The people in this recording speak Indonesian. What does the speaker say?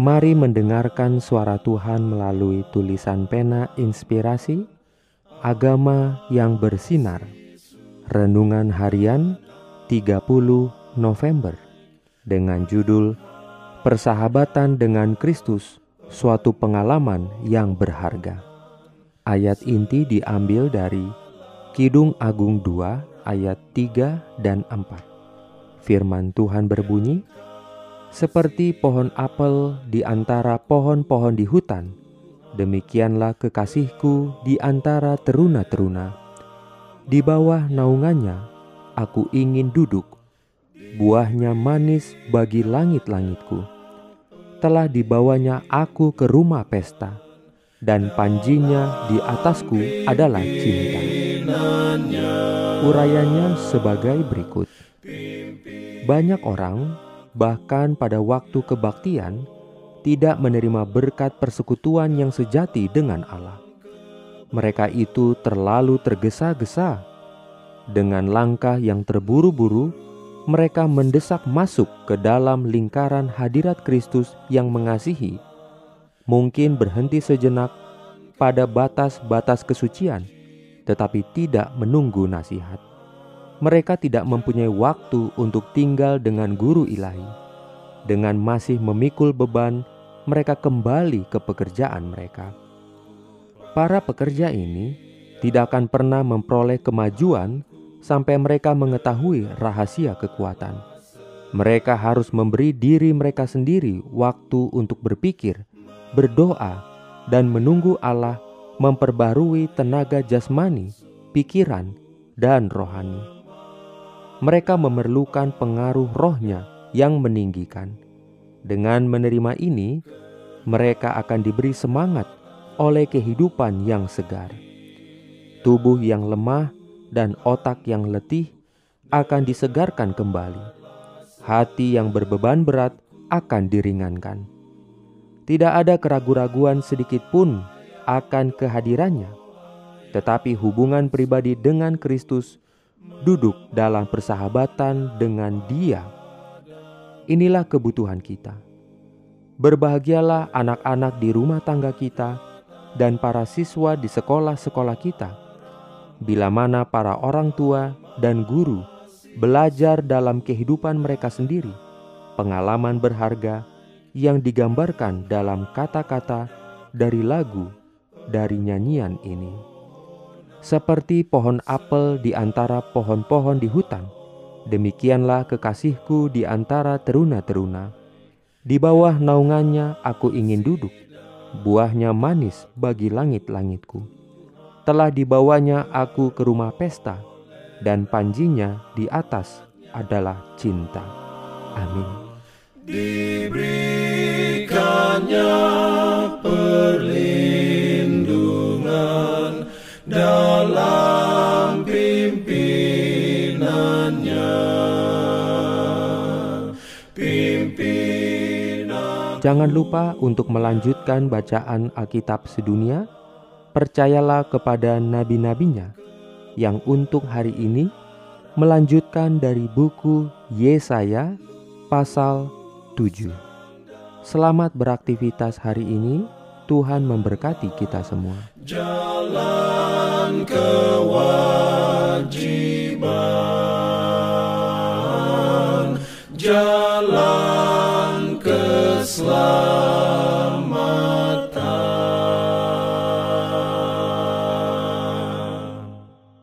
Mari mendengarkan suara Tuhan melalui tulisan pena inspirasi Agama yang bersinar. Renungan harian 30 November. Dengan judul Persahabatan dengan Kristus Suatu pengalaman yang berharga. Ayat inti diambil dari Kidung Agung 2 ayat 3 dan 4 Firman Tuhan berbunyi, seperti pohon apel di antara pohon-pohon di hutan, demikianlah kekasihku di antara teruna-teruna. Di bawah naungannya, aku ingin duduk. Buahnya manis bagi langit-langitku. Telah dibawanya aku ke rumah pesta, dan panjinya di atasku adalah cinta. Urayanya sebagai berikut. Banyak orang bahkan pada waktu kebaktian, tidak menerima berkat persekutuan yang sejati dengan Allah. Mereka itu terlalu tergesa-gesa. Dengan langkah yang terburu-buru, mereka mendesak masuk ke dalam lingkaran hadirat Kristus yang mengasihi. Mungkin berhenti sejenak pada batas-batas kesucian, tetapi tidak menunggu nasihat mereka tidak mempunyai waktu untuk tinggal dengan guru ilahi. Dengan masih memikul beban, mereka kembali ke pekerjaan mereka. Para pekerja ini tidak akan pernah memperoleh kemajuan sampai mereka mengetahui rahasia kekuatan. Mereka harus memberi diri mereka sendiri waktu untuk berpikir, berdoa, dan menunggu Allah memperbarui tenaga jasmani, pikiran, dan rohani mereka memerlukan pengaruh rohnya yang meninggikan. Dengan menerima ini, mereka akan diberi semangat oleh kehidupan yang segar. Tubuh yang lemah dan otak yang letih akan disegarkan kembali. Hati yang berbeban berat akan diringankan. Tidak ada keraguan-raguan sedikit pun akan kehadirannya, tetapi hubungan pribadi dengan Kristus duduk dalam persahabatan dengan Dia. Inilah kebutuhan kita. Berbahagialah anak-anak di rumah tangga kita dan para siswa di sekolah-sekolah kita. Bila mana para orang tua dan guru belajar dalam kehidupan mereka sendiri, pengalaman berharga yang digambarkan dalam kata-kata dari lagu dari nyanyian ini seperti pohon apel di antara pohon-pohon di hutan. Demikianlah kekasihku di antara teruna-teruna. Di bawah naungannya aku ingin duduk. Buahnya manis bagi langit-langitku. Telah dibawanya aku ke rumah pesta, dan panjinya di atas adalah cinta. Amin. Diberikannya Pimpinan Jangan lupa untuk melanjutkan bacaan Alkitab sedunia. Percayalah kepada nabi-nabinya yang untuk hari ini melanjutkan dari buku Yesaya pasal 7. Selamat beraktivitas hari ini. Tuhan memberkati kita semua. Jalan